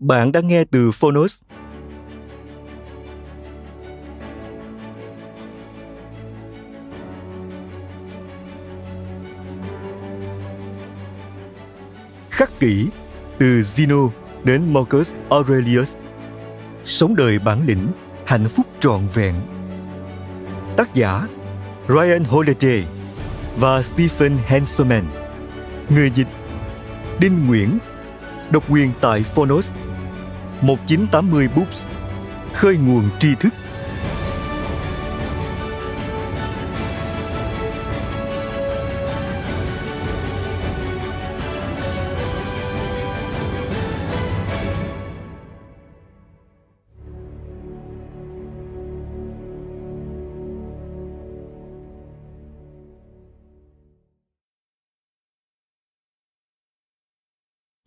Bạn đang nghe từ Phonos. Khắc kỷ từ Zeno đến Marcus Aurelius. Sống đời bản lĩnh, hạnh phúc trọn vẹn. Tác giả Ryan Holiday và Stephen Hanselman. Người dịch Đinh Nguyễn Độc quyền tại Phonos 1980 Books Khơi nguồn tri thức.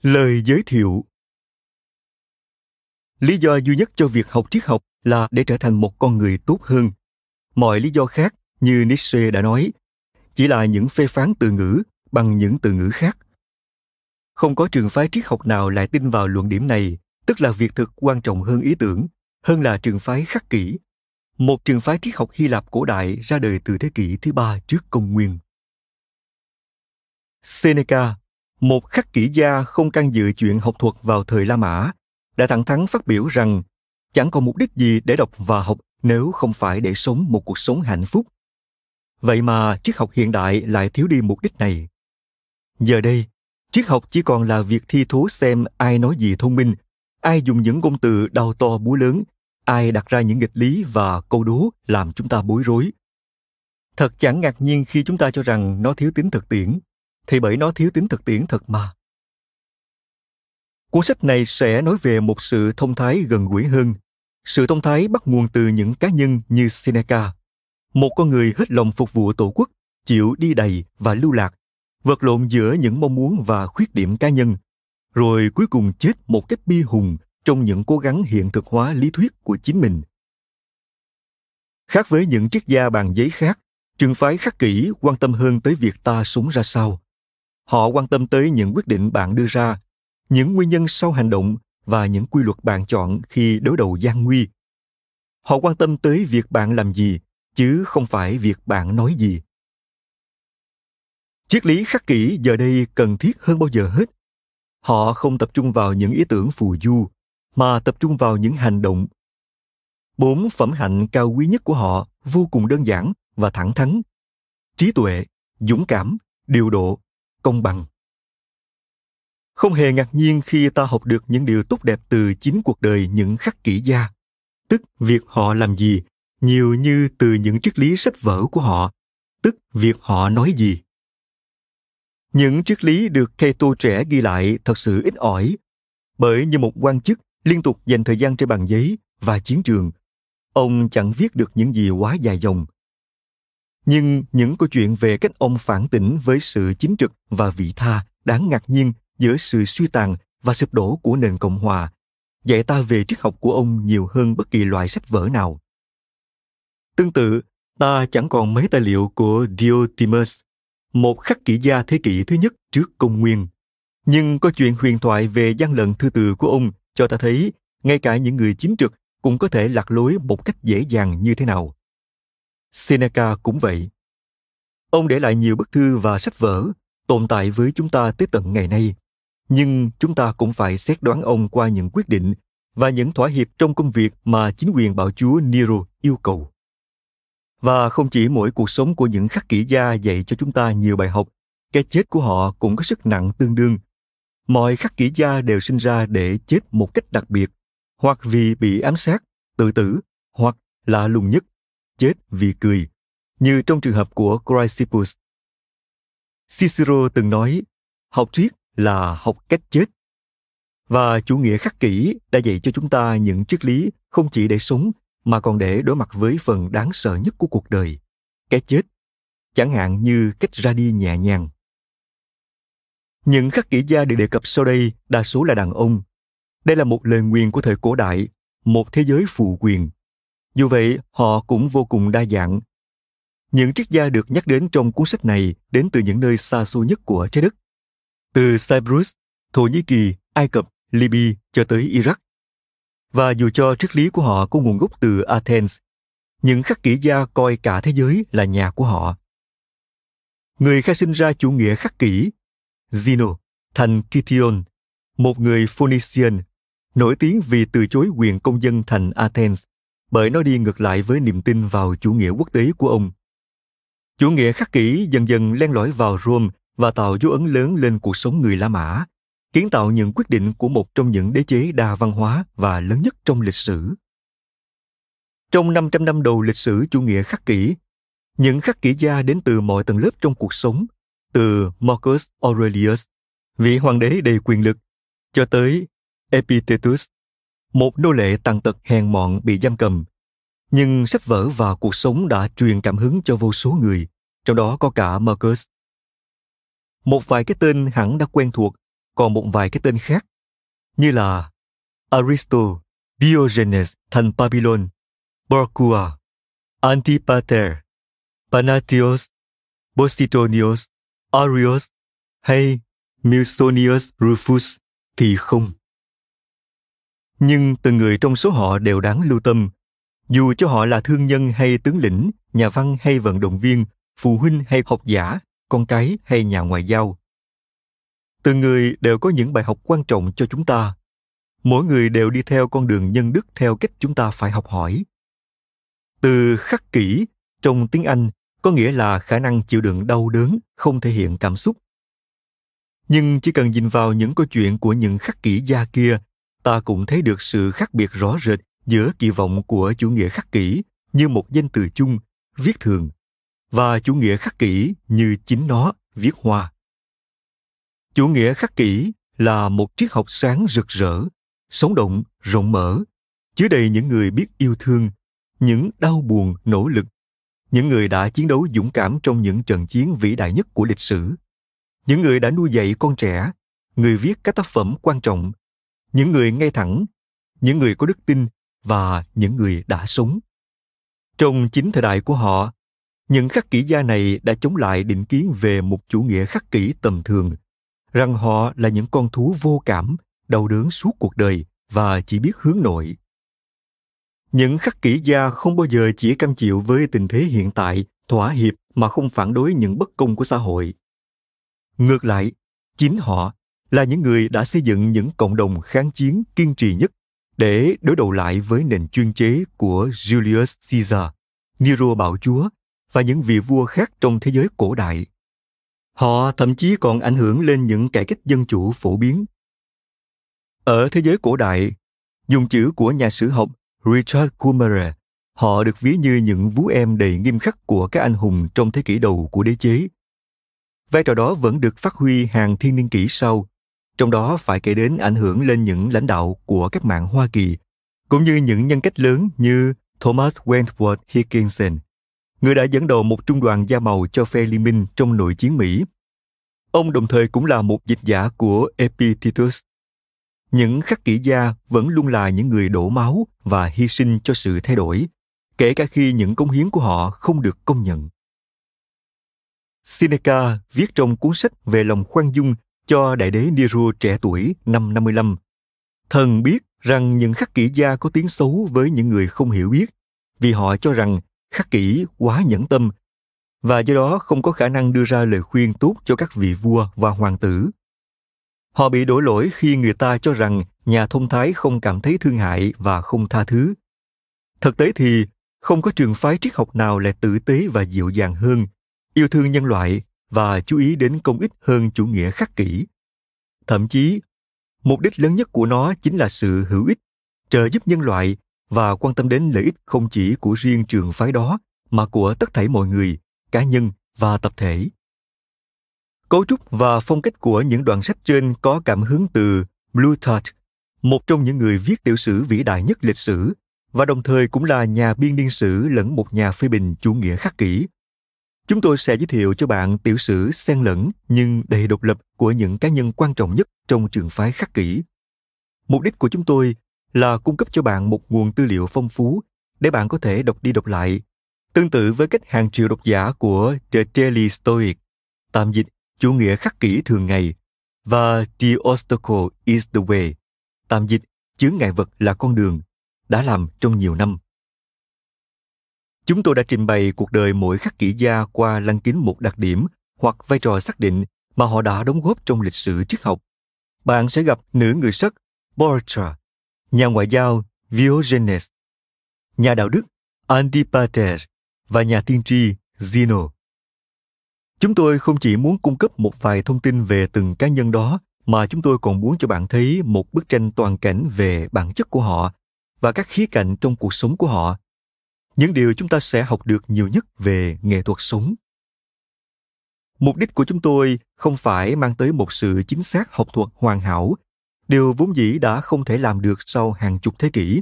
Lời giới thiệu. Lý do duy nhất cho việc học triết học là để trở thành một con người tốt hơn. Mọi lý do khác, như Nietzsche đã nói, chỉ là những phê phán từ ngữ bằng những từ ngữ khác. Không có trường phái triết học nào lại tin vào luận điểm này, tức là việc thực quan trọng hơn ý tưởng, hơn là trường phái khắc kỷ. Một trường phái triết học Hy Lạp cổ đại ra đời từ thế kỷ thứ ba trước công nguyên. Seneca, một khắc kỷ gia không can dự chuyện học thuật vào thời La Mã, đã thẳng thắn phát biểu rằng chẳng còn mục đích gì để đọc và học nếu không phải để sống một cuộc sống hạnh phúc. Vậy mà triết học hiện đại lại thiếu đi mục đích này. Giờ đây, triết học chỉ còn là việc thi thố xem ai nói gì thông minh, ai dùng những ngôn từ đau to búa lớn, ai đặt ra những nghịch lý và câu đố làm chúng ta bối rối. Thật chẳng ngạc nhiên khi chúng ta cho rằng nó thiếu tính thực tiễn, thì bởi nó thiếu tính thực tiễn thật mà. Cuốn sách này sẽ nói về một sự thông thái gần gũi hơn. Sự thông thái bắt nguồn từ những cá nhân như Seneca, một con người hết lòng phục vụ tổ quốc, chịu đi đầy và lưu lạc, vật lộn giữa những mong muốn và khuyết điểm cá nhân, rồi cuối cùng chết một cách bi hùng trong những cố gắng hiện thực hóa lý thuyết của chính mình. Khác với những triết gia bàn giấy khác, trường phái khắc kỷ quan tâm hơn tới việc ta sống ra sao. Họ quan tâm tới những quyết định bạn đưa ra những nguyên nhân sau hành động và những quy luật bạn chọn khi đối đầu gian nguy. Họ quan tâm tới việc bạn làm gì, chứ không phải việc bạn nói gì. Triết lý khắc kỷ giờ đây cần thiết hơn bao giờ hết. Họ không tập trung vào những ý tưởng phù du, mà tập trung vào những hành động. Bốn phẩm hạnh cao quý nhất của họ vô cùng đơn giản và thẳng thắn. Trí tuệ, dũng cảm, điều độ, công bằng không hề ngạc nhiên khi ta học được những điều tốt đẹp từ chính cuộc đời những khắc kỷ gia. Tức, việc họ làm gì, nhiều như từ những triết lý sách vở của họ. Tức, việc họ nói gì. Những triết lý được Cato trẻ ghi lại thật sự ít ỏi, bởi như một quan chức liên tục dành thời gian trên bàn giấy và chiến trường, ông chẳng viết được những gì quá dài dòng. Nhưng những câu chuyện về cách ông phản tỉnh với sự chính trực và vị tha đáng ngạc nhiên giữa sự suy tàn và sụp đổ của nền cộng hòa dạy ta về triết học của ông nhiều hơn bất kỳ loại sách vở nào tương tự ta chẳng còn mấy tài liệu của Diotimus, một khắc kỷ gia thế kỷ thứ nhất trước công nguyên. Nhưng có chuyện huyền thoại về gian lận thư từ của ông cho ta thấy ngay cả những người chính trực cũng có thể lạc lối một cách dễ dàng như thế nào. Seneca cũng vậy. Ông để lại nhiều bức thư và sách vở tồn tại với chúng ta tới tận ngày nay, nhưng chúng ta cũng phải xét đoán ông qua những quyết định và những thỏa hiệp trong công việc mà chính quyền bảo chúa Nero yêu cầu. Và không chỉ mỗi cuộc sống của những khắc kỷ gia dạy cho chúng ta nhiều bài học, cái chết của họ cũng có sức nặng tương đương. Mọi khắc kỷ gia đều sinh ra để chết một cách đặc biệt, hoặc vì bị ám sát, tự tử, hoặc là lùng nhất, chết vì cười, như trong trường hợp của Chrysippus. Cicero từng nói, học triết là học cách chết. Và chủ nghĩa khắc kỷ đã dạy cho chúng ta những triết lý không chỉ để sống mà còn để đối mặt với phần đáng sợ nhất của cuộc đời, cái chết, chẳng hạn như cách ra đi nhẹ nhàng. Những khắc kỷ gia được đề cập sau đây đa số là đàn ông. Đây là một lời nguyền của thời cổ đại, một thế giới phụ quyền. Dù vậy, họ cũng vô cùng đa dạng. Những triết gia được nhắc đến trong cuốn sách này đến từ những nơi xa xôi nhất của trái đất. Từ Cyprus, Thổ Nhĩ Kỳ, Ai Cập, Libya cho tới Iraq. Và dù cho triết lý của họ có nguồn gốc từ Athens, những khắc kỷ gia coi cả thế giới là nhà của họ. Người khai sinh ra chủ nghĩa khắc kỷ, Zeno, thành Kition, một người Phoenician, nổi tiếng vì từ chối quyền công dân thành Athens bởi nó đi ngược lại với niềm tin vào chủ nghĩa quốc tế của ông. Chủ nghĩa khắc kỷ dần dần len lỏi vào Rome và tạo dấu ấn lớn lên cuộc sống người La Mã, kiến tạo những quyết định của một trong những đế chế đa văn hóa và lớn nhất trong lịch sử. Trong 500 năm đầu lịch sử chủ nghĩa khắc kỷ, những khắc kỷ gia đến từ mọi tầng lớp trong cuộc sống, từ Marcus Aurelius, vị hoàng đế đầy quyền lực, cho tới Epictetus, một nô lệ tàn tật hèn mọn bị giam cầm. Nhưng sách vở và cuộc sống đã truyền cảm hứng cho vô số người, trong đó có cả Marcus. Một vài cái tên hẳn đã quen thuộc, còn một vài cái tên khác, như là Aristo, Diogenes thành Babylon, Borcua, Antipater, Panathios, Posidonius, Arius hay Musonius Rufus thì không. Nhưng từng người trong số họ đều đáng lưu tâm, dù cho họ là thương nhân hay tướng lĩnh, nhà văn hay vận động viên, phụ huynh hay học giả, con cái hay nhà ngoại giao. Từng người đều có những bài học quan trọng cho chúng ta. Mỗi người đều đi theo con đường nhân đức theo cách chúng ta phải học hỏi. Từ khắc kỷ trong tiếng Anh có nghĩa là khả năng chịu đựng đau đớn, không thể hiện cảm xúc. Nhưng chỉ cần nhìn vào những câu chuyện của những khắc kỷ gia kia, ta cũng thấy được sự khác biệt rõ rệt giữa kỳ vọng của chủ nghĩa khắc kỷ như một danh từ chung, viết thường, và chủ nghĩa khắc kỷ như chính nó, viết hoa. Chủ nghĩa khắc kỷ là một triết học sáng rực rỡ, sống động, rộng mở, chứa đầy những người biết yêu thương, những đau buồn, nỗ lực, những người đã chiến đấu dũng cảm trong những trận chiến vĩ đại nhất của lịch sử, những người đã nuôi dạy con trẻ, người viết các tác phẩm quan trọng, những người ngay thẳng, những người có đức tin và những người đã sống. Trong chính thời đại của họ, những khắc kỷ gia này đã chống lại định kiến về một chủ nghĩa khắc kỷ tầm thường, rằng họ là những con thú vô cảm, đau đớn suốt cuộc đời và chỉ biết hướng nội. Những khắc kỷ gia không bao giờ chỉ cam chịu với tình thế hiện tại, thỏa hiệp mà không phản đối những bất công của xã hội. Ngược lại, chính họ là những người đã xây dựng những cộng đồng kháng chiến kiên trì nhất để đối đầu lại với nền chuyên chế của Julius Caesar, Nero bạo chúa và những vị vua khác trong thế giới cổ đại. Họ thậm chí còn ảnh hưởng lên những cải cách dân chủ phổ biến. Ở thế giới cổ đại, dùng chữ của nhà sử học Richard Kummerer, họ được ví như những vú em đầy nghiêm khắc của các anh hùng trong thế kỷ đầu của đế chế. Vai trò đó vẫn được phát huy hàng thiên niên kỷ sau, trong đó phải kể đến ảnh hưởng lên những lãnh đạo của các mạng Hoa Kỳ, cũng như những nhân cách lớn như Thomas Wentworth Higginson, người đã dẫn đầu một trung đoàn da màu cho phe liên minh trong nội chiến Mỹ. Ông đồng thời cũng là một dịch giả của Epictetus. Những khắc kỷ gia vẫn luôn là những người đổ máu và hy sinh cho sự thay đổi, kể cả khi những công hiến của họ không được công nhận. Seneca viết trong cuốn sách về lòng khoan dung cho đại đế Nero trẻ tuổi năm 55. Thần biết rằng những khắc kỷ gia có tiếng xấu với những người không hiểu biết vì họ cho rằng khắc kỷ quá nhẫn tâm và do đó không có khả năng đưa ra lời khuyên tốt cho các vị vua và hoàng tử. Họ bị đổ lỗi khi người ta cho rằng nhà thông thái không cảm thấy thương hại và không tha thứ. Thực tế thì không có trường phái triết học nào lại tử tế và dịu dàng hơn, yêu thương nhân loại và chú ý đến công ích hơn chủ nghĩa khắc kỷ. Thậm chí, mục đích lớn nhất của nó chính là sự hữu ích, trợ giúp nhân loại và quan tâm đến lợi ích không chỉ của riêng trường phái đó mà của tất thảy mọi người, cá nhân và tập thể. Cấu trúc và phong cách của những đoạn sách trên có cảm hứng từ Plutarch, một trong những người viết tiểu sử vĩ đại nhất lịch sử và đồng thời cũng là nhà biên niên sử lẫn một nhà phê bình chủ nghĩa khắc kỷ. Chúng tôi sẽ giới thiệu cho bạn tiểu sử xen lẫn nhưng đầy độc lập của những cá nhân quan trọng nhất trong trường phái khắc kỷ. Mục đích của chúng tôi là cung cấp cho bạn một nguồn tư liệu phong phú để bạn có thể đọc đi đọc lại, tương tự với cách hàng triệu độc giả của The Daily Stoic, tạm dịch chủ nghĩa khắc kỷ thường ngày, và The Obstacle is the Way, tạm dịch chướng ngại vật là con đường, đã làm trong nhiều năm. Chúng tôi đã trình bày cuộc đời mỗi khắc kỷ gia qua lăng kính một đặc điểm hoặc vai trò xác định mà họ đã đóng góp trong lịch sử triết học. Bạn sẽ gặp nữ người sắc Borja nhà ngoại giao Diogenes, nhà đạo đức Antipater và nhà tiên tri Zeno. Chúng tôi không chỉ muốn cung cấp một vài thông tin về từng cá nhân đó, mà chúng tôi còn muốn cho bạn thấy một bức tranh toàn cảnh về bản chất của họ và các khía cạnh trong cuộc sống của họ. Những điều chúng ta sẽ học được nhiều nhất về nghệ thuật sống. Mục đích của chúng tôi không phải mang tới một sự chính xác học thuật hoàn hảo, điều vốn dĩ đã không thể làm được sau hàng chục thế kỷ,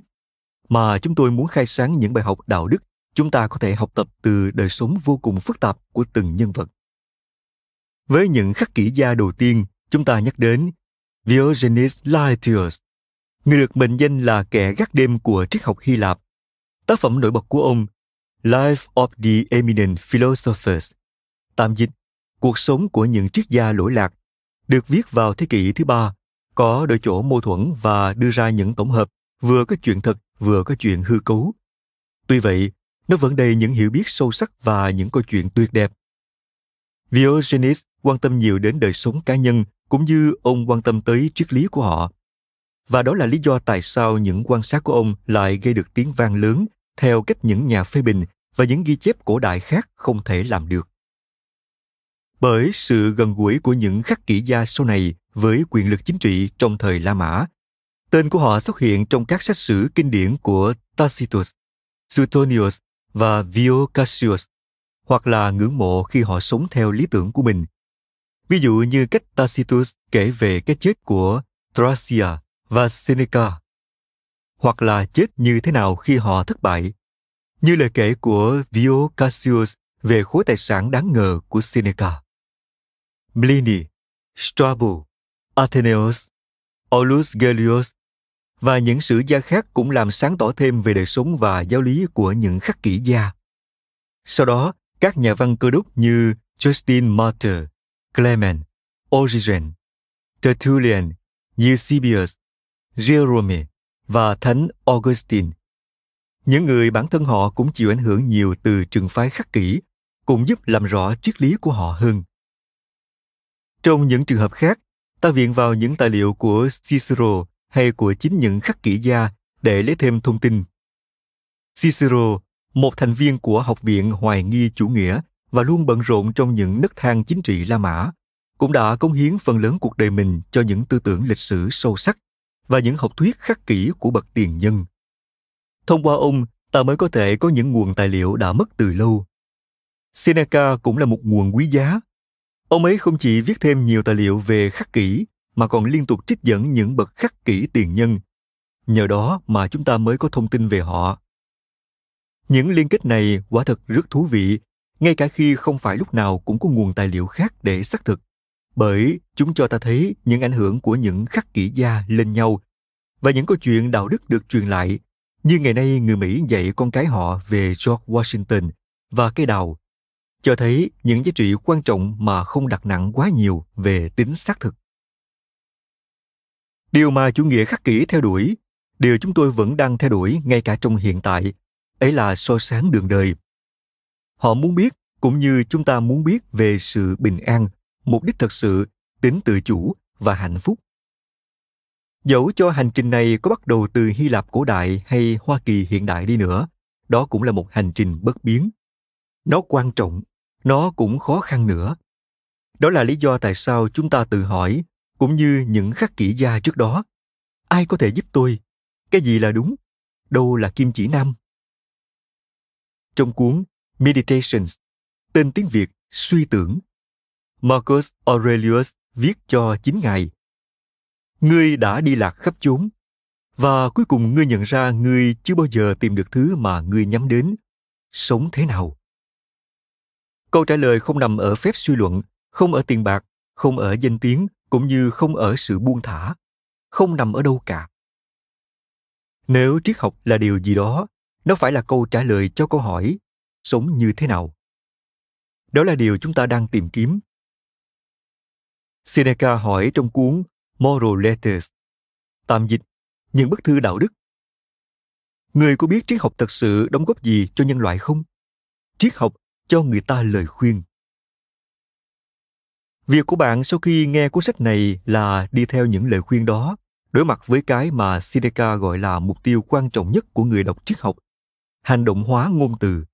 mà chúng tôi muốn khai sáng những bài học đạo đức chúng ta có thể học tập từ đời sống vô cùng phức tạp của từng nhân vật. Với những khắc kỷ gia đầu tiên, chúng ta nhắc đến Diogenes Laertius, người được mệnh danh là kẻ gác đêm của triết học Hy Lạp. Tác phẩm nổi bật của ông, Life of the Eminent Philosophers, tạm dịch Cuộc sống của những triết gia lỗi lạc, được viết vào thế kỷ thứ ba, có đôi chỗ mâu thuẫn và đưa ra những tổng hợp vừa có chuyện thật vừa có chuyện hư cấu. Tuy vậy, nó vẫn đầy những hiểu biết sâu sắc và những câu chuyện tuyệt đẹp. Diogenes quan tâm nhiều đến đời sống cá nhân cũng như ông quan tâm tới triết lý của họ. Và đó là lý do tại sao những quan sát của ông lại gây được tiếng vang lớn theo cách những nhà phê bình và những ghi chép cổ đại khác không thể làm được. Bởi sự gần gũi của những khắc kỷ gia sau này với quyền lực chính trị trong thời La Mã, tên của họ xuất hiện trong các sách sử kinh điển của Tacitus, Suetonius và Vio Cassius, hoặc là ngưỡng mộ khi họ sống theo lý tưởng của mình. Ví dụ như cách Tacitus kể về cái chết của Thracia và Seneca, hoặc là chết như thế nào khi họ thất bại, như lời kể của Vio Cassius về khối tài sản đáng ngờ của Seneca. Pliny, Strabo, Athenaeus, Aulus Gellius và những sử gia khác cũng làm sáng tỏ thêm về đời sống và giáo lý của những khắc kỷ gia. Sau đó, các nhà văn cơ đốc như Justin Martyr, Clement, Origen, Tertullian, Eusebius, Jerome và Thánh Augustine. Những người bản thân họ cũng chịu ảnh hưởng nhiều từ trường phái khắc kỷ, cũng giúp làm rõ triết lý của họ hơn. Trong những trường hợp khác, ta viện vào những tài liệu của Cicero hay của chính những khắc kỷ gia để lấy thêm thông tin. Cicero, một thành viên của Học viện Hoài nghi chủ nghĩa và luôn bận rộn trong những nấc thang chính trị La Mã, cũng đã cống hiến phần lớn cuộc đời mình cho những tư tưởng lịch sử sâu sắc và những học thuyết khắc kỷ của bậc tiền nhân. Thông qua ông, ta mới có thể có những nguồn tài liệu đã mất từ lâu. Seneca cũng là một nguồn quý giá. Ông ấy không chỉ viết thêm nhiều tài liệu về khắc kỷ mà còn liên tục trích dẫn những bậc khắc kỷ tiền nhân. Nhờ đó mà chúng ta mới có thông tin về họ. Những liên kết này quả thật rất thú vị, ngay cả khi không phải lúc nào cũng có nguồn tài liệu khác để xác thực, bởi chúng cho ta thấy những ảnh hưởng của những khắc kỷ gia lên nhau và những câu chuyện đạo đức được truyền lại, như ngày nay người Mỹ dạy con cái họ về George Washington và cây đào, cho thấy những giá trị quan trọng mà không đặt nặng quá nhiều về tính xác thực. Điều mà chủ nghĩa khắc kỷ theo đuổi, điều chúng tôi vẫn đang theo đuổi ngay cả trong hiện tại ấy là soi sáng đường đời. Họ muốn biết cũng như chúng ta muốn biết về sự bình an mục đích thật sự tính tự chủ và hạnh phúc. Dẫu cho hành trình này có bắt đầu từ hy lạp cổ đại hay hoa kỳ hiện đại đi nữa đó cũng là một hành trình bất biến. Nó quan trọng nó cũng khó khăn nữa. Đó là lý do tại sao chúng ta tự hỏi, cũng như những khắc kỷ gia trước đó, ai có thể giúp tôi? Cái gì là đúng? Đâu là kim chỉ nam? Trong cuốn meditations, tên tiếng việt suy tưởng, marcus aurelius viết cho chính ngài, ngươi đã đi lạc khắp chốn, và cuối cùng ngươi nhận ra ngươi chưa bao giờ tìm được thứ mà ngươi nhắm đến sống thế nào câu trả lời không nằm ở phép suy luận, không ở tiền bạc, không ở danh tiếng, cũng như không ở sự buông thả. Không nằm ở đâu cả. Nếu triết học là điều gì đó, nó phải là câu trả lời cho câu hỏi, sống như thế nào? Đó là điều chúng ta đang tìm kiếm. Seneca hỏi trong cuốn moral letters. Tạm dịch, những bức thư đạo đức. Người có biết triết học thật sự đóng góp gì cho nhân loại không? Triết học cho người ta lời khuyên việc của bạn sau khi nghe cuốn sách này là đi theo những lời khuyên đó đối mặt với cái mà Seneca gọi là mục tiêu quan trọng nhất của người đọc triết học, hành động hóa ngôn từ.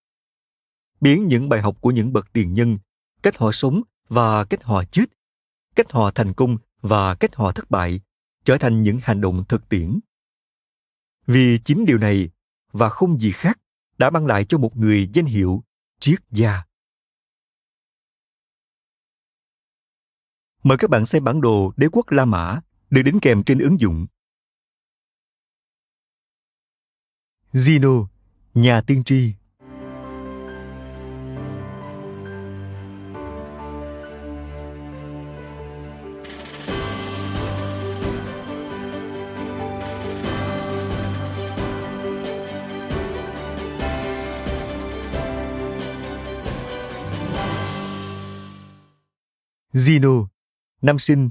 Biến những bài học của những bậc tiền nhân, cách họ sống và cách họ chết, cách họ thành công và cách họ thất bại, trở thành những hành động thực tiễn. Vì chính điều này và không gì khác đã mang lại cho một người danh hiệu triết gia. Mời các bạn xem bản đồ đế quốc La Mã được đính kèm trên ứng dụng. Zeno, nhà tiên tri Zeno, năm sinh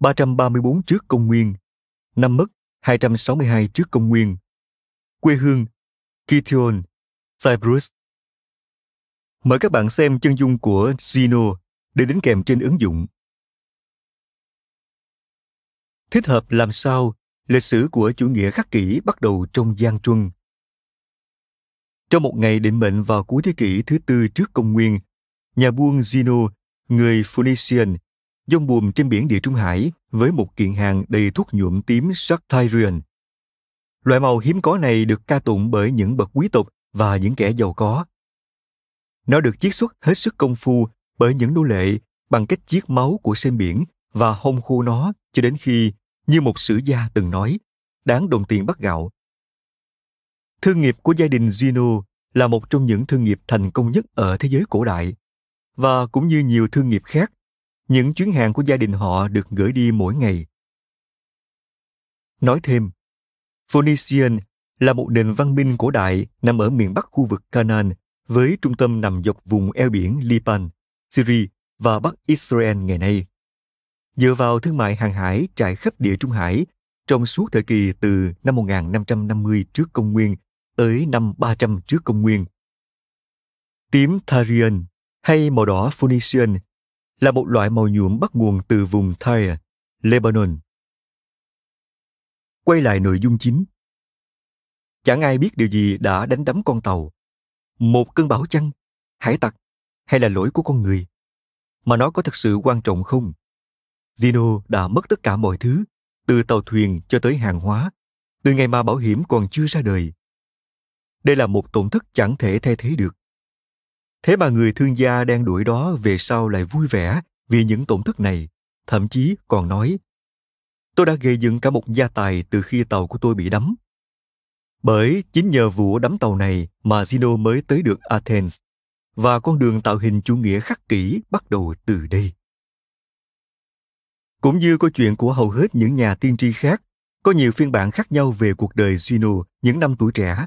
334 trước công nguyên, năm mất 262 trước công nguyên. Quê hương Kition, Cyprus. Mời các bạn xem chân dung của Zeno để đính kèm trên ứng dụng. Thích hợp làm sao lịch sử của chủ nghĩa khắc kỷ bắt đầu trong Giang Truân. Trong một ngày định mệnh vào cuối thế kỷ thứ tư trước công nguyên, nhà buôn Zeno, người Phoenician, dông buồm trên biển Địa Trung Hải với một kiện hàng đầy thuốc nhuộm tím Sartorian. Loại màu hiếm có này được ca tụng bởi những bậc quý tộc và những kẻ giàu có. Nó được chiết xuất hết sức công phu bởi những nô lệ bằng cách chiết máu của sen biển và hong khô nó cho đến khi, như một sử gia từng nói, đáng đồng tiền bắt gạo. Thương nghiệp của gia đình Gino là một trong những thương nghiệp thành công nhất ở thế giới cổ đại và cũng như nhiều thương nghiệp khác những chuyến hàng của gia đình họ được gửi đi mỗi ngày. Nói thêm, Phoenician là một nền văn minh cổ đại nằm ở miền bắc khu vực Canaan với trung tâm nằm dọc vùng eo biển Liban, Syria và Bắc Israel ngày nay. Dựa vào thương mại hàng hải trải khắp địa Trung Hải trong suốt thời kỳ từ năm 1550 trước công nguyên tới năm 300 trước công nguyên. Tím Tharian hay màu đỏ Phoenician là một loại màu nhuộm bắt nguồn từ vùng Tyre, Lebanon. Quay lại nội dung chính. Chẳng ai biết điều gì đã đánh đắm con tàu. Một cơn bão chăng, hải tặc hay là lỗi của con người. Mà nó có thực sự quan trọng không? Zeno đã mất tất cả mọi thứ, từ tàu thuyền cho tới hàng hóa, từ ngày mà bảo hiểm còn chưa ra đời. Đây là một tổn thất chẳng thể thay thế được. Thế mà người thương gia đang đuổi đó về sau lại vui vẻ vì những tổn thất này, thậm chí còn nói Tôi đã gây dựng cả một gia tài từ khi tàu của tôi bị đắm. Bởi chính nhờ vụ đắm tàu này mà Zeno mới tới được Athens, và con đường tạo hình chủ nghĩa khắc kỷ bắt đầu từ đây. Cũng như câu chuyện của hầu hết những nhà tiên tri khác, có nhiều phiên bản khác nhau về cuộc đời Zeno những năm tuổi trẻ,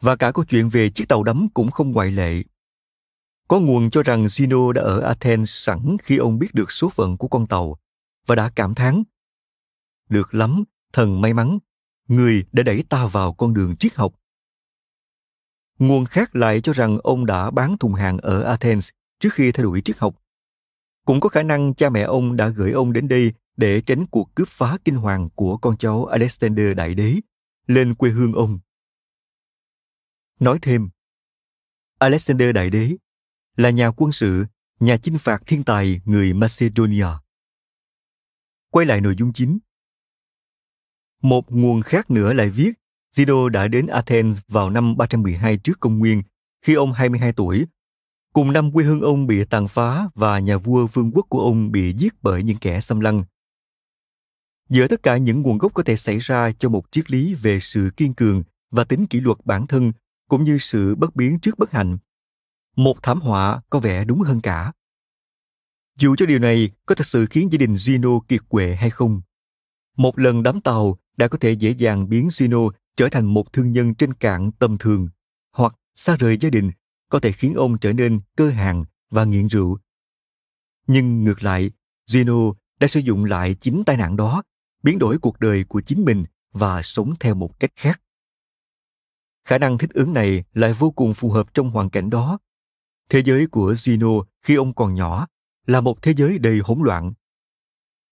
và cả câu chuyện về chiếc tàu đắm cũng không ngoại lệ. Có nguồn cho rằng Zeno đã ở Athens sẵn khi ông biết được số phận của con tàu và đã cảm thán. Được lắm, thần may mắn, người đã đẩy ta vào con đường triết học. Nguồn khác lại cho rằng ông đã bán thùng hàng ở Athens trước khi theo đuổi triết học. Cũng có khả năng cha mẹ ông đã gửi ông đến đây để tránh cuộc cướp phá kinh hoàng của con cháu Alexander Đại Đế lên quê hương ông. Nói thêm, Alexander Đại Đế là nhà quân sự, nhà chinh phạt thiên tài người Macedonia. Quay lại nội dung chính. Một nguồn khác nữa lại viết, Zeno đã đến Athens vào năm 312 trước công nguyên, khi ông 22 tuổi. Cùng năm quê hương ông bị tàn phá và nhà vua vương quốc của ông bị giết bởi những kẻ xâm lăng. Giữa tất cả những nguồn gốc có thể xảy ra cho một triết lý về sự kiên cường và tính kỷ luật bản thân, cũng như sự bất biến trước bất hạnh, một thảm họa có vẻ đúng hơn cả. Dù cho điều này có thật sự khiến gia đình Gino kiệt quệ hay không, một lần đám tàu đã có thể dễ dàng biến Gino trở thành một thương nhân trên cạn tầm thường, hoặc xa rời gia đình có thể khiến ông trở nên cơ hàng và nghiện rượu. Nhưng ngược lại, Gino đã sử dụng lại chính tai nạn đó, biến đổi cuộc đời của chính mình và sống theo một cách khác. Khả năng thích ứng này lại vô cùng phù hợp trong hoàn cảnh đó. Thế giới của Gino khi ông còn nhỏ là một thế giới đầy hỗn loạn.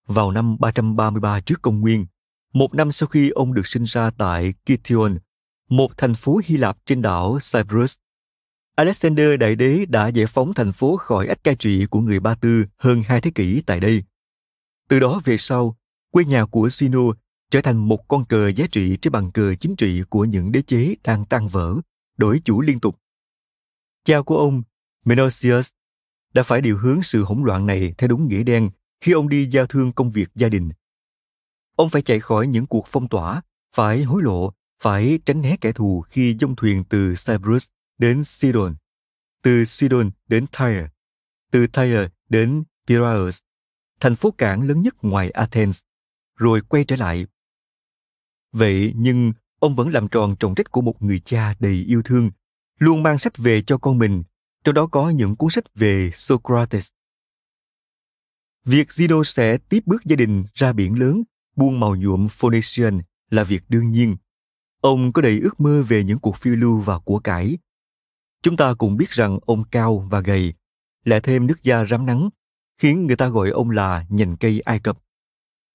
Vào năm 333 trước công nguyên, một năm sau khi ông được sinh ra tại Kition, một thành phố Hy Lạp trên đảo Cyprus. Alexander Đại Đế đã giải phóng thành phố khỏi ách cai trị của người Ba Tư hơn hai thế kỷ tại đây. Từ đó về sau, quê nhà của Sino trở thành một con cờ giá trị trên bàn cờ chính trị của những đế chế đang tan vỡ, đổi chủ liên tục. Cha của ông, Menocius, đã phải điều hướng sự hỗn loạn này theo đúng nghĩa đen khi ông đi giao thương công việc gia đình. Ông phải chạy khỏi những cuộc phong tỏa, phải hối lộ, phải tránh né kẻ thù khi dông thuyền từ Cyprus đến Sidon, từ Sidon đến Tyre, từ Tyre đến Piraeus, thành phố cảng lớn nhất ngoài Athens, rồi quay trở lại. Vậy nhưng ông vẫn làm tròn trọng trách của một người cha đầy yêu thương, luôn mang sách về cho con mình, trong đó có những cuốn sách về Socrates. Việc Zeno sẽ tiếp bước gia đình ra biển lớn, buôn màu nhuộm Phoenician là việc đương nhiên. Ông có đầy ước mơ về những cuộc phiêu lưu và của cải. Chúng ta cũng biết rằng ông cao và gầy, lại thêm nước da rám nắng, khiến người ta gọi ông là nhành cây Ai Cập.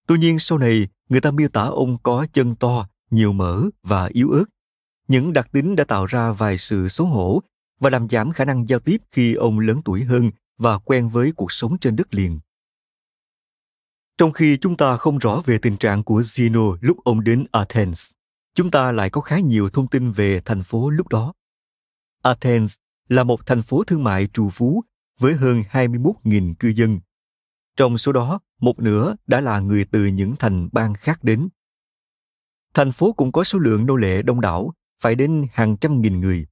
Tuy nhiên sau này, người ta miêu tả ông có chân to, nhiều mỡ và yếu ớt. Những đặc tính đã tạo ra vài sự xấu hổ và làm giảm khả năng giao tiếp khi ông lớn tuổi hơn và quen với cuộc sống trên đất liền. Trong khi chúng ta không rõ về tình trạng của Zeno lúc ông đến Athens, chúng ta lại có khá nhiều thông tin về thành phố lúc đó. Athens là một thành phố thương mại trù phú với hơn 21.000 cư dân. Trong số đó, một nửa đã là người từ những thành bang khác đến. Thành phố cũng có số lượng nô lệ đông đảo, phải đến hàng trăm nghìn người.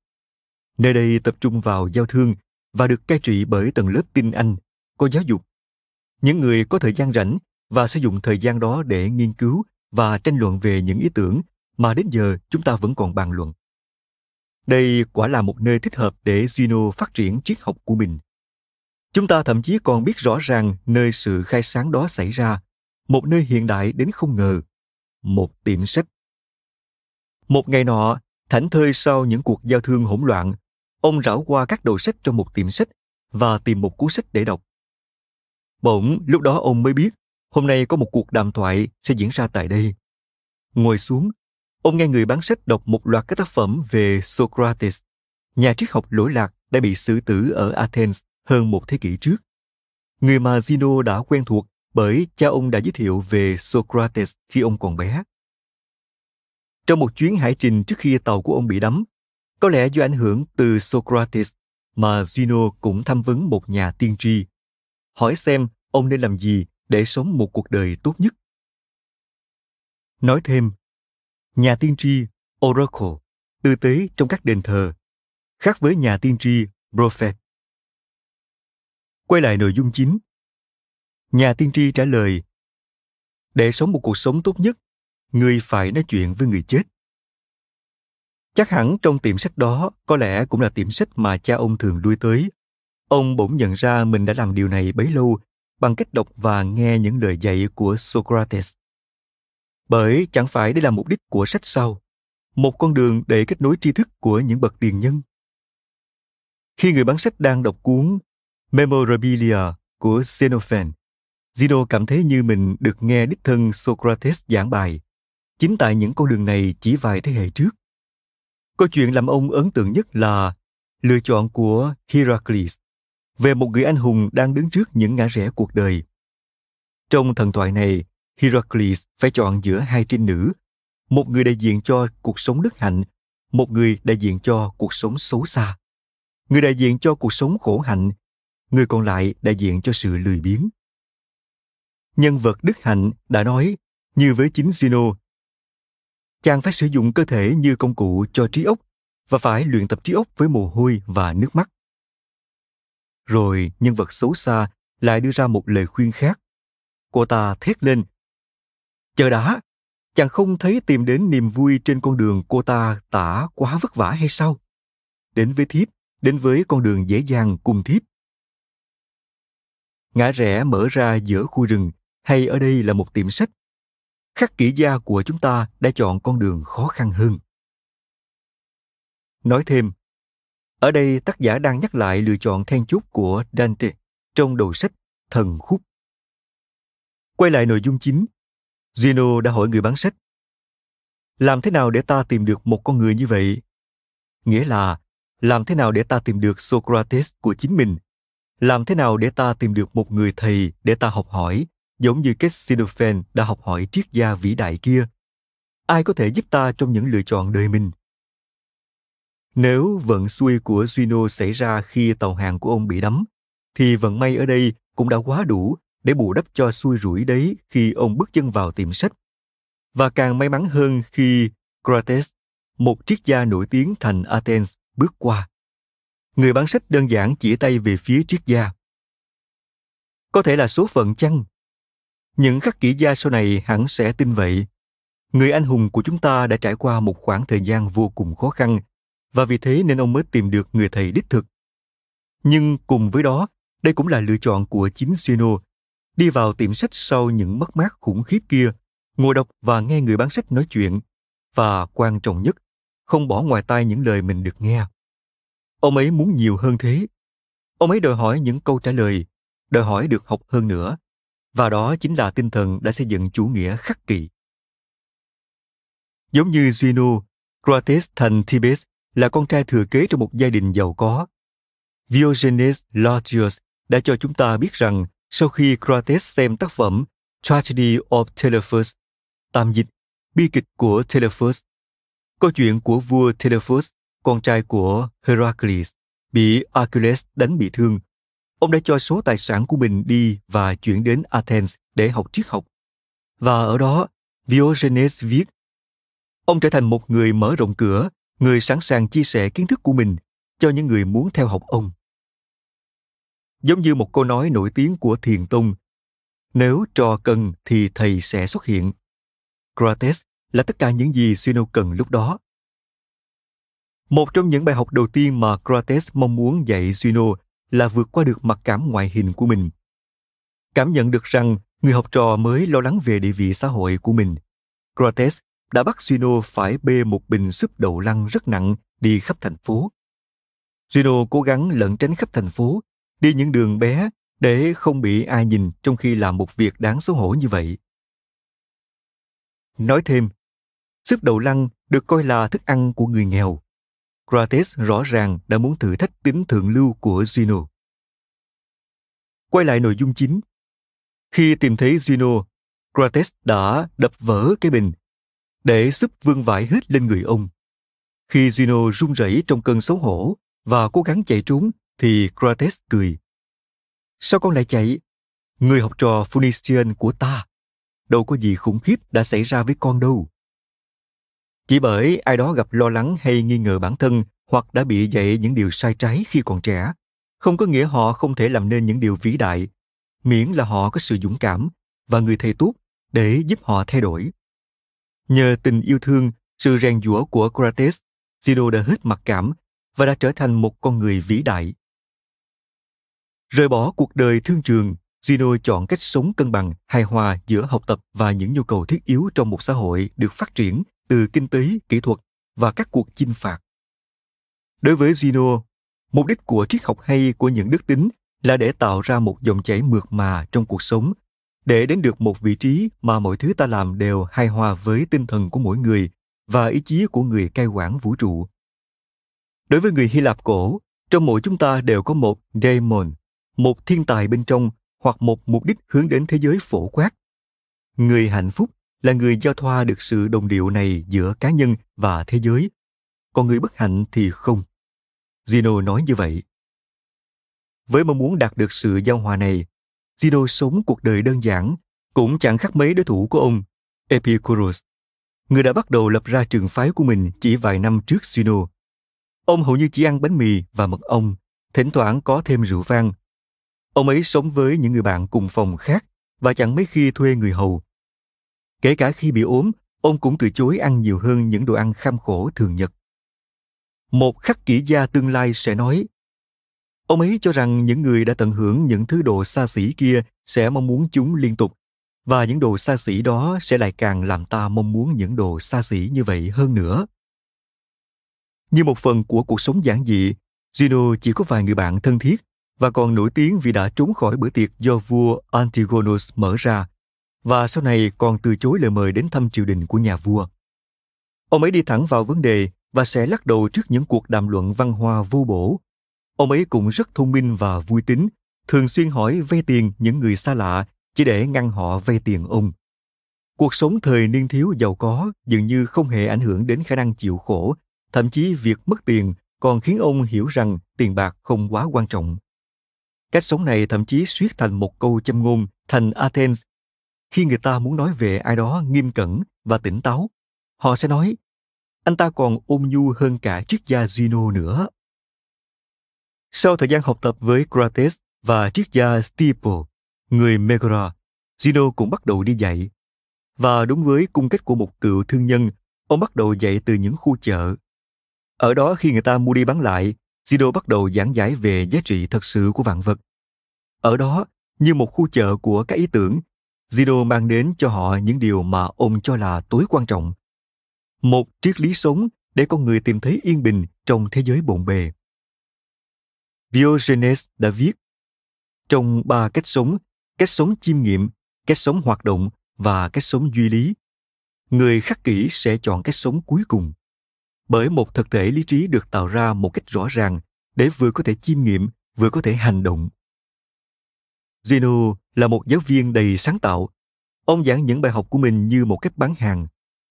Nơi đây tập trung vào giao thương và được cai trị bởi tầng lớp tinh anh, có giáo dục. Những người có thời gian rảnh và sử dụng thời gian đó để nghiên cứu và tranh luận về những ý tưởng mà đến giờ chúng ta vẫn còn bàn luận. Đây quả là một nơi thích hợp để Zeno phát triển triết học của mình. Chúng ta thậm chí còn biết rõ ràng nơi sự khai sáng đó xảy ra, một nơi hiện đại đến không ngờ, một tiệm sách. Một ngày nọ, thảnh thơi sau những cuộc giao thương hỗn loạn, ông rảo qua các đầu sách trong một tiệm sách và tìm một cuốn sách để đọc. Bỗng lúc đó ông mới biết hôm nay có một cuộc đàm thoại sẽ diễn ra tại đây. Ngồi xuống, ông nghe người bán sách đọc một loạt các tác phẩm về Socrates, nhà triết học lỗi lạc đã bị xử tử ở Athens hơn một thế kỷ trước. Người mà Zeno đã quen thuộc bởi cha ông đã giới thiệu về Socrates khi ông còn bé. Trong một chuyến hải trình trước khi tàu của ông bị đắm, có lẽ do ảnh hưởng từ Socrates mà Zeno cũng tham vấn một nhà tiên tri, hỏi xem ông nên làm gì để sống một cuộc đời tốt nhất. Nói thêm, nhà tiên tri Oracle, tư tế trong các đền thờ, khác với nhà tiên tri Prophet. Quay lại nội dung chính. Nhà tiên tri trả lời, để sống một cuộc sống tốt nhất, người phải nói chuyện với người chết. Chắc hẳn trong tiệm sách đó có lẽ cũng là tiệm sách mà cha ông thường lui tới. Ông bỗng nhận ra mình đã làm điều này bấy lâu bằng cách đọc và nghe những lời dạy của Socrates. Bởi chẳng phải đây là mục đích của sách sau, một con đường để kết nối tri thức của những bậc tiền nhân. Khi người bán sách đang đọc cuốn Memorabilia của Xenophon, Zeno cảm thấy như mình được nghe đích thân Socrates giảng bài, chính tại những con đường này chỉ vài thế hệ trước. Câu chuyện làm ông ấn tượng nhất là lựa chọn của Heracles về một người anh hùng đang đứng trước những ngã rẽ cuộc đời. Trong thần thoại này, Heracles phải chọn giữa hai trinh nữ, một người đại diện cho cuộc sống đức hạnh, một người đại diện cho cuộc sống xấu xa. Người đại diện cho cuộc sống khổ hạnh, người còn lại đại diện cho sự lười biếng. Nhân vật đức hạnh đã nói, như với chính Zeno, chàng phải sử dụng cơ thể như công cụ cho trí óc và phải luyện tập trí óc với mồ hôi và nước mắt. Rồi nhân vật xấu xa lại đưa ra một lời khuyên khác. Cô ta thét lên. Chờ đã, chàng không thấy tìm đến niềm vui trên con đường cô ta tả quá vất vả hay sao? Đến với thiếp, đến với con đường dễ dàng cùng thiếp. Ngã rẽ mở ra giữa khu rừng, hay ở đây là một tiệm sách. Khắc kỹ gia của chúng ta đã chọn con đường khó khăn hơn. Nói thêm, ở đây tác giả đang nhắc lại lựa chọn then chốt của Dante trong đầu sách Thần Khúc. Quay lại nội dung chính, Gino đã hỏi người bán sách. Làm thế nào để ta tìm được một con người như vậy? Nghĩa là, làm thế nào để ta tìm được Socrates của chính mình? Làm thế nào để ta tìm được một người thầy để ta học hỏi, giống như cách Xenophon đã học hỏi triết gia vĩ đại kia? Ai có thể giúp ta trong những lựa chọn đời mình? Nếu vận xuôi của Gino xảy ra khi tàu hàng của ông bị đắm, thì vận may ở đây cũng đã quá đủ để bù đắp cho xui rủi đấy khi ông bước chân vào tiệm sách. Và càng may mắn hơn khi Crates, một triết gia nổi tiếng thành Athens, bước qua. Người bán sách đơn giản chỉ tay về phía triết gia. Có thể là số phận chăng? Những khắc kỹ gia sau này hẳn sẽ tin vậy. Người anh hùng của chúng ta đã trải qua một khoảng thời gian vô cùng khó khăn và vì thế nên ông mới tìm được người thầy đích thực. Nhưng cùng với đó, đây cũng là lựa chọn của chính Gino, đi vào tiệm sách sau những mất mát khủng khiếp kia, ngồi đọc và nghe người bán sách nói chuyện, và quan trọng nhất, không bỏ ngoài tai những lời mình được nghe. Ông ấy muốn nhiều hơn thế. Ông ấy đòi hỏi những câu trả lời, đòi hỏi được học hơn nữa, và đó chính là tinh thần đã xây dựng chủ nghĩa khắc kỷ. Giống như Gino, Crates thành Thebes là con trai thừa kế trong một gia đình giàu có. Diogenes Laertius đã cho chúng ta biết rằng sau khi Crates xem tác phẩm Tragedy of Telephus, tạm dịch bi kịch của Telephus, câu chuyện của vua Telephus, con trai của Heracles, bị Achilles đánh bị thương. Ông đã cho số tài sản của mình đi và chuyển đến Athens để học triết học. Và ở đó, Diogenes viết, ông trở thành một người mở rộng cửa người sẵn sàng chia sẻ kiến thức của mình cho những người muốn theo học ông giống như một câu nói nổi tiếng của thiền tông nếu trò cần thì thầy sẽ xuất hiện Crates là tất cả những gì Sino cần lúc đó. Một trong những bài học đầu tiên mà Crates mong muốn dạy Sino là vượt qua được mặc cảm ngoại hình của mình. Cảm nhận được rằng người học trò mới lo lắng về địa vị xã hội của mình. Crotes đã bắt Gino phải bê một bình súp đậu lăng rất nặng đi khắp thành phố. Gino cố gắng lẩn tránh khắp thành phố, đi những đường bé để không bị ai nhìn trong khi làm một việc đáng xấu hổ như vậy. Nói thêm, súp đậu lăng được coi là thức ăn của người nghèo. Crates rõ ràng đã muốn thử thách tính thượng lưu của Juno. Quay lại nội dung chính. Khi tìm thấy Juno, Crates đã đập vỡ cái bình để giúp vương vãi hết lên người ông. Khi Juno run rẩy trong cơn xấu hổ và cố gắng chạy trốn, thì Crates cười. Sao con lại chạy? Người học trò Phoenician của ta. Đâu có gì khủng khiếp đã xảy ra với con đâu. Chỉ bởi ai đó gặp lo lắng hay nghi ngờ bản thân hoặc đã bị dạy những điều sai trái khi còn trẻ, không có nghĩa họ không thể làm nên những điều vĩ đại, miễn là họ có sự dũng cảm và người thầy tốt để giúp họ thay đổi. Nhờ tình yêu thương, sự rèn giũa của Crates, Zeno đã hết mặc cảm và đã trở thành một con người vĩ đại. Rời bỏ cuộc đời thương trường, Zeno chọn cách sống cân bằng, hài hòa giữa học tập và những nhu cầu thiết yếu trong một xã hội được phát triển từ kinh tế, kỹ thuật và các cuộc chinh phạt. Đối với Zeno, mục đích của triết học hay của những đức tính là để tạo ra một dòng chảy mượt mà trong cuộc sống, để đến được một vị trí mà mọi thứ ta làm đều hài hòa với tinh thần của mỗi người và ý chí của người cai quản vũ trụ. Đối với người Hy Lạp cổ, trong mỗi chúng ta đều có một daemon, một thiên tài bên trong hoặc một mục đích hướng đến thế giới phổ quát. Người hạnh phúc là người giao thoa được sự đồng điệu này giữa cá nhân và thế giới, còn người bất hạnh thì không. Zeno nói như vậy. Với mong muốn đạt được sự giao hòa này, Zeno sống cuộc đời đơn giản, cũng chẳng khác mấy đối thủ của ông, Epicurus, người đã bắt đầu lập ra trường phái của mình chỉ vài năm trước Zeno. Ông hầu như chỉ ăn bánh mì và mật ong, thỉnh thoảng có thêm rượu vang. Ông ấy sống với những người bạn cùng phòng khác và chẳng mấy khi thuê người hầu. Kể cả khi bị ốm, ông cũng từ chối ăn nhiều hơn những đồ ăn kham khổ thường nhật. Một khắc kỹ gia tương lai sẽ nói, ông ấy cho rằng những người đã tận hưởng những thứ đồ xa xỉ kia sẽ mong muốn chúng liên tục và những đồ xa xỉ đó sẽ lại càng làm ta mong muốn những đồ xa xỉ như vậy hơn nữa như một phần của cuộc sống giản dị, Gino chỉ có vài người bạn thân thiết và còn nổi tiếng vì đã trốn khỏi bữa tiệc do vua Antigonus mở ra và sau này còn từ chối lời mời đến thăm triều đình của nhà vua. Ông ấy đi thẳng vào vấn đề và sẽ lắc đầu trước những cuộc đàm luận văn hoa vô bổ. Ông ấy cũng rất thông minh và vui tính, thường xuyên hỏi vay tiền những người xa lạ chỉ để ngăn họ vay tiền ông. Cuộc sống thời niên thiếu giàu có dường như không hề ảnh hưởng đến khả năng chịu khổ thậm chí việc mất tiền còn khiến ông hiểu rằng tiền bạc không quá quan trọng. Cách sống này thậm chí suýt thành một câu châm ngôn thành Athens. Khi người ta muốn nói về ai đó nghiêm cẩn và tỉnh táo, họ sẽ nói anh ta còn ôn nhu hơn cả triết gia Zeno nữa. Sau thời gian học tập với Crates và triết gia Stipo, người Megara, Zeno cũng bắt đầu đi dạy. Và đúng với cung cách của một cựu thương nhân, ông bắt đầu dạy từ những khu chợ, ở đó khi người ta mua đi bán lại, Zeno bắt đầu giảng giải về giá trị thật sự của vạn vật. Ở đó, như một khu chợ của các ý tưởng, Sido mang đến cho họ những điều mà ông cho là tối quan trọng. Một triết lý sống để con người tìm thấy yên bình trong thế giới bộn bề. Diogenes đã viết, trong ba cách sống, cách sống chiêm nghiệm, cách sống hoạt động và cách sống duy lý, người khắc kỷ sẽ chọn cách sống cuối cùng bởi một thực thể lý trí được tạo ra một cách rõ ràng để vừa có thể chiêm nghiệm vừa có thể hành động Zeno là một giáo viên đầy sáng tạo. Ông giảng những bài học của mình như một cách bán hàng,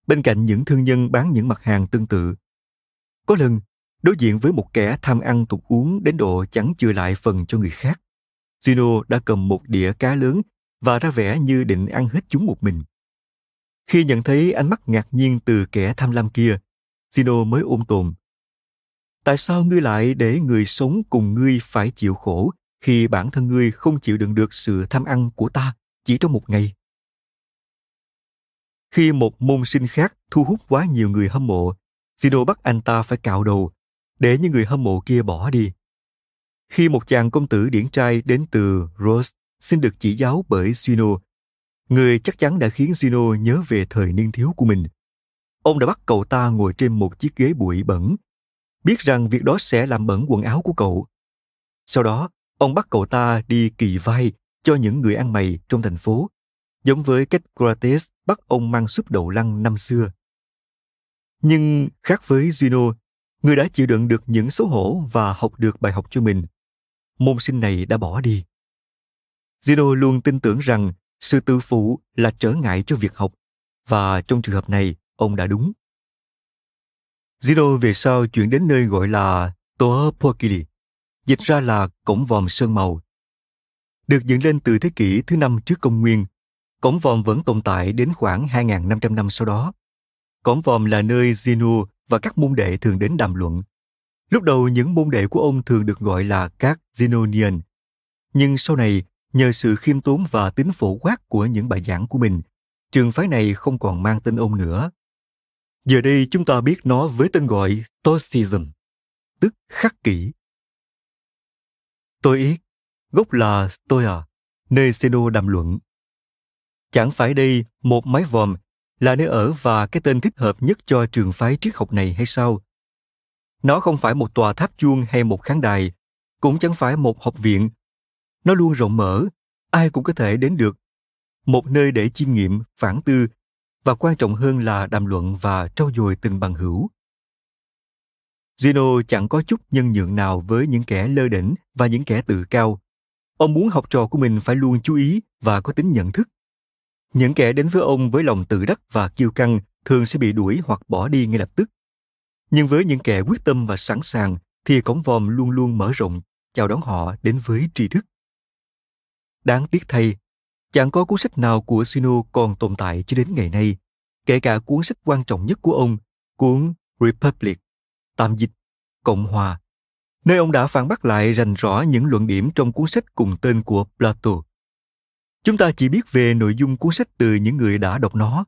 bên cạnh những thương nhân bán những mặt hàng tương tự. Có lần, đối diện với một kẻ tham ăn tục uống đến độ chẳng chừa lại phần cho người khác. Zeno đã cầm một đĩa cá lớn và ra vẻ như định ăn hết chúng một mình. Khi nhận thấy ánh mắt ngạc nhiên từ kẻ tham lam kia, Gino mới ôm tồn. Tại sao ngươi lại để người sống cùng ngươi phải chịu khổ khi bản thân ngươi không chịu đựng được sự tham ăn của ta chỉ trong một ngày? Khi một môn sinh khác thu hút quá nhiều người hâm mộ, Sino bắt anh ta phải cạo đầu để những người hâm mộ kia bỏ đi. Khi một chàng công tử điển trai đến từ Rose xin được chỉ giáo bởi Sino, người chắc chắn đã khiến Sino nhớ về thời niên thiếu của mình ông đã bắt cậu ta ngồi trên một chiếc ghế bụi bẩn, biết rằng việc đó sẽ làm bẩn quần áo của cậu. Sau đó, ông bắt cậu ta đi kỳ vai cho những người ăn mày trong thành phố, giống với cách Crates bắt ông mang súp đậu lăng năm xưa. Nhưng khác với Juno, người đã chịu đựng được những xấu hổ và học được bài học cho mình. Môn sinh này đã bỏ đi. Zeno luôn tin tưởng rằng sự tự phụ là trở ngại cho việc học và trong trường hợp này ông đã đúng. Zeno về sau chuyển đến nơi gọi là Toa Pokili, dịch ra là cổng vòm sơn màu. Được dựng lên từ thế kỷ thứ năm trước công nguyên, cổng vòm vẫn tồn tại đến khoảng 2.500 năm sau đó. Cổng vòm là nơi Zeno và các môn đệ thường đến đàm luận. Lúc đầu những môn đệ của ông thường được gọi là các Zenonian. Nhưng sau này, nhờ sự khiêm tốn và tính phổ quát của những bài giảng của mình, trường phái này không còn mang tên ông nữa Giờ đây chúng ta biết nó với tên gọi Stoicism, tức khắc kỷ. Tôi ít, gốc là tôi à? nơi Seno đàm luận. Chẳng phải đây một mái vòm là nơi ở và cái tên thích hợp nhất cho trường phái triết học này hay sao? Nó không phải một tòa tháp chuông hay một khán đài, cũng chẳng phải một học viện. Nó luôn rộng mở, ai cũng có thể đến được. Một nơi để chiêm nghiệm, phản tư, và quan trọng hơn là đàm luận và trau dồi từng bằng hữu. Gino chẳng có chút nhân nhượng nào với những kẻ lơ đỉnh và những kẻ tự cao. Ông muốn học trò của mình phải luôn chú ý và có tính nhận thức. Những kẻ đến với ông với lòng tự đắc và kiêu căng thường sẽ bị đuổi hoặc bỏ đi ngay lập tức. Nhưng với những kẻ quyết tâm và sẵn sàng thì cổng vòm luôn luôn mở rộng chào đón họ đến với tri thức. Đáng tiếc thay, chẳng có cuốn sách nào của Sino còn tồn tại cho đến ngày nay, kể cả cuốn sách quan trọng nhất của ông, cuốn Republic, tạm dịch Cộng hòa, nơi ông đã phản bác lại rành rõ những luận điểm trong cuốn sách cùng tên của Plato. Chúng ta chỉ biết về nội dung cuốn sách từ những người đã đọc nó.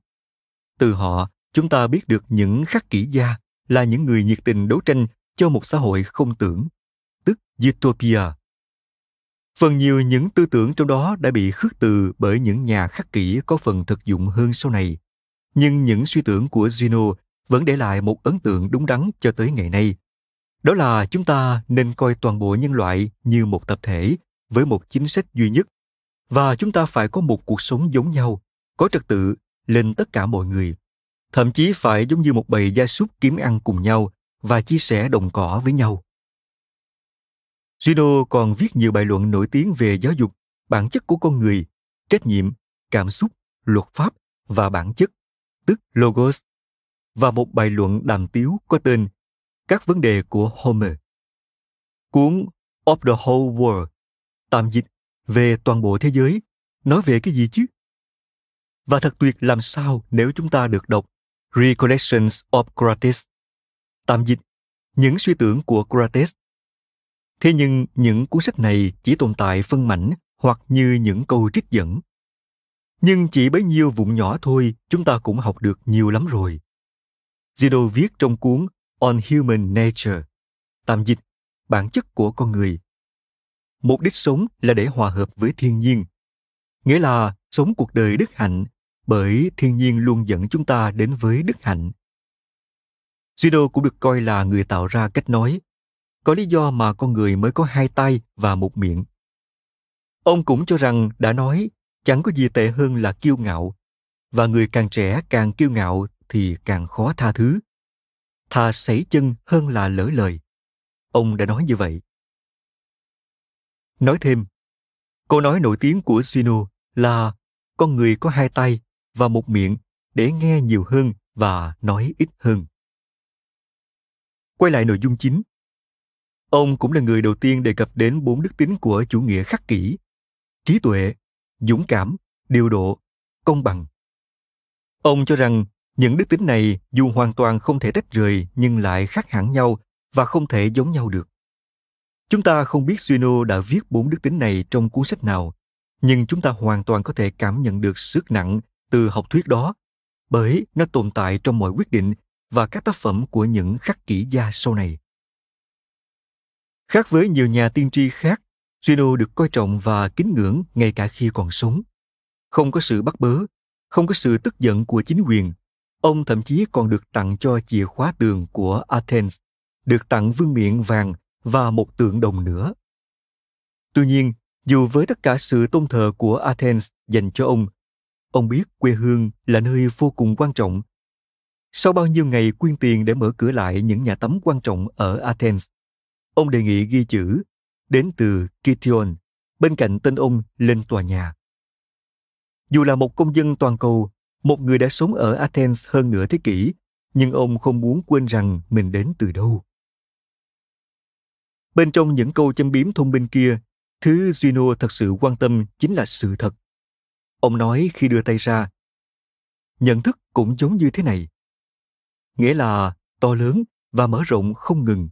Từ họ, chúng ta biết được những khắc kỷ gia là những người nhiệt tình đấu tranh cho một xã hội không tưởng, tức Utopia. Phần nhiều những tư tưởng trong đó đã bị khước từ bởi những nhà khắc kỷ có phần thực dụng hơn sau này. Nhưng những suy tưởng của Zeno vẫn để lại một ấn tượng đúng đắn cho tới ngày nay. Đó là chúng ta nên coi toàn bộ nhân loại như một tập thể với một chính sách duy nhất và chúng ta phải có một cuộc sống giống nhau, có trật tự lên tất cả mọi người. Thậm chí phải giống như một bầy gia súc kiếm ăn cùng nhau và chia sẻ đồng cỏ với nhau. Gino còn viết nhiều bài luận nổi tiếng về giáo dục, bản chất của con người, trách nhiệm, cảm xúc, luật pháp và bản chất, tức logos, và một bài luận đàm tiếu có tên Các vấn đề của Homer. Cuốn Of the Whole World, tạm dịch về toàn bộ thế giới, nói về cái gì chứ? Và thật tuyệt làm sao nếu chúng ta được đọc Recollections of Crates, tạm dịch những suy tưởng của Crates. Thế nhưng những cuốn sách này chỉ tồn tại phân mảnh hoặc như những câu trích dẫn. Nhưng chỉ bấy nhiêu vụn nhỏ thôi chúng ta cũng học được nhiều lắm rồi. Zeno viết trong cuốn On Human Nature, tạm dịch bản chất của con người. Mục đích sống là để hòa hợp với thiên nhiên, nghĩa là sống cuộc đời đức hạnh bởi thiên nhiên luôn dẫn chúng ta đến với đức hạnh. Zeno cũng được coi là người tạo ra cách nói, có lý do mà con người mới có hai tay và một miệng. Ông cũng cho rằng đã nói chẳng có gì tệ hơn là kiêu ngạo, và người càng trẻ càng kiêu ngạo thì càng khó tha thứ. Thà sảy chân hơn là lỡ lời. Ông đã nói như vậy. Nói thêm, câu nói nổi tiếng của Sino là con người có hai tay và một miệng để nghe nhiều hơn và nói ít hơn. Quay lại nội dung chính. Ông cũng là người đầu tiên đề cập đến bốn đức tính của chủ nghĩa khắc kỷ. Trí tuệ, dũng cảm, điều độ, công bằng. Ông cho rằng những đức tính này dù hoàn toàn không thể tách rời nhưng lại khác hẳn nhau và không thể giống nhau được. Chúng ta không biết Suino đã viết bốn đức tính này trong cuốn sách nào, nhưng chúng ta hoàn toàn có thể cảm nhận được sức nặng từ học thuyết đó, bởi nó tồn tại trong mọi quyết định và các tác phẩm của những khắc kỷ gia sau này. Khác với nhiều nhà tiên tri khác, Suino được coi trọng và kính ngưỡng ngay cả khi còn sống. Không có sự bắt bớ, không có sự tức giận của chính quyền. Ông thậm chí còn được tặng cho chìa khóa tường của Athens, được tặng vương miện vàng và một tượng đồng nữa. Tuy nhiên, dù với tất cả sự tôn thờ của Athens dành cho ông, ông biết quê hương là nơi vô cùng quan trọng. Sau bao nhiêu ngày quyên tiền để mở cửa lại những nhà tắm quan trọng ở Athens, ông đề nghị ghi chữ đến từ Kition bên cạnh tên ông lên tòa nhà. Dù là một công dân toàn cầu, một người đã sống ở Athens hơn nửa thế kỷ, nhưng ông không muốn quên rằng mình đến từ đâu. Bên trong những câu châm biếm thông minh kia, thứ Gino thật sự quan tâm chính là sự thật. Ông nói khi đưa tay ra, nhận thức cũng giống như thế này. Nghĩa là to lớn và mở rộng không ngừng.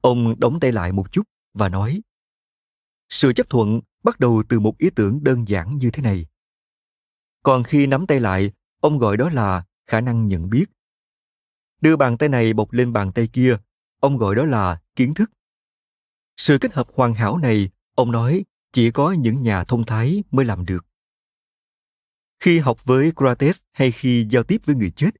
Ông đóng tay lại một chút và nói, sự chấp thuận bắt đầu từ một ý tưởng đơn giản như thế này. Còn khi nắm tay lại, ông gọi đó là khả năng nhận biết. Đưa bàn tay này bọc lên bàn tay kia, ông gọi đó là kiến thức sự kết hợp hoàn hảo này, ông nói, chỉ có những nhà thông thái mới làm được. Khi học với Socrates hay khi giao tiếp với người chết,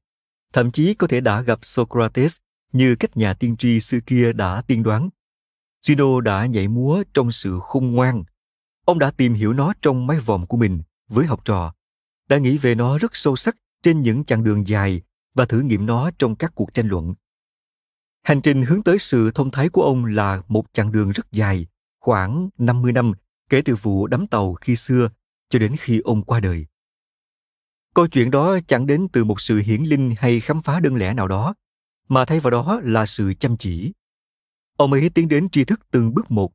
thậm chí có thể đã gặp Socrates như cách nhà tiên tri xưa kia đã tiên đoán. Juno đã nhảy múa trong sự khôn ngoan. Ông đã tìm hiểu nó trong mái vòm của mình với học trò, đã nghĩ về nó rất sâu sắc trên những chặng đường dài và thử nghiệm nó trong các cuộc tranh luận. Hành trình hướng tới sự thông thái của ông là một chặng đường rất dài, khoảng 50 năm kể từ vụ đắm tàu khi xưa cho đến khi ông qua đời. Câu chuyện đó chẳng đến từ một sự hiển linh hay khám phá đơn lẻ nào đó, mà thay vào đó là sự chăm chỉ. Ông ấy tiến đến tri thức từng bước một,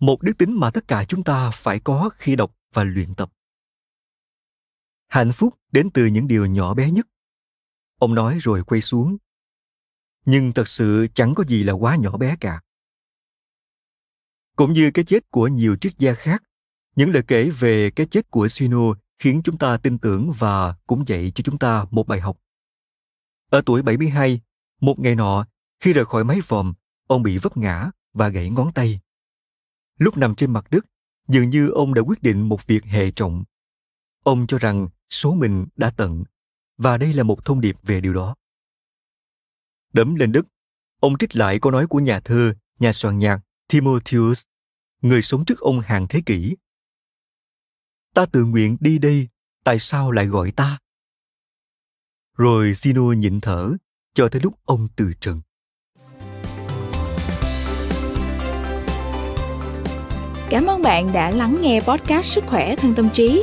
một đức tính mà tất cả chúng ta phải có khi đọc và luyện tập. Hạnh phúc đến từ những điều nhỏ bé nhất. Ông nói rồi quay xuống. Nhưng thật sự chẳng có gì là quá nhỏ bé cả. Cũng như cái chết của nhiều triết gia khác, những lời kể về cái chết của Sino khiến chúng ta tin tưởng và cũng dạy cho chúng ta một bài học. Ở tuổi 72, một ngày nọ, khi rời khỏi máy phòng, ông bị vấp ngã và gãy ngón tay. Lúc nằm trên mặt đất, dường như ông đã quyết định một việc hệ trọng. Ông cho rằng số mình đã tận, và đây là một thông điệp về điều đó. Đấm lên đức ông trích lại câu nói của nhà thơ, nhà soạn nhạc Timotheus, người sống trước ông hàng thế kỷ. Ta tự nguyện đi đây, tại sao lại gọi ta? Rồi sino nhịn thở, cho tới lúc ông từ trần. Cảm ơn bạn đã lắng nghe podcast Sức khỏe thân tâm trí.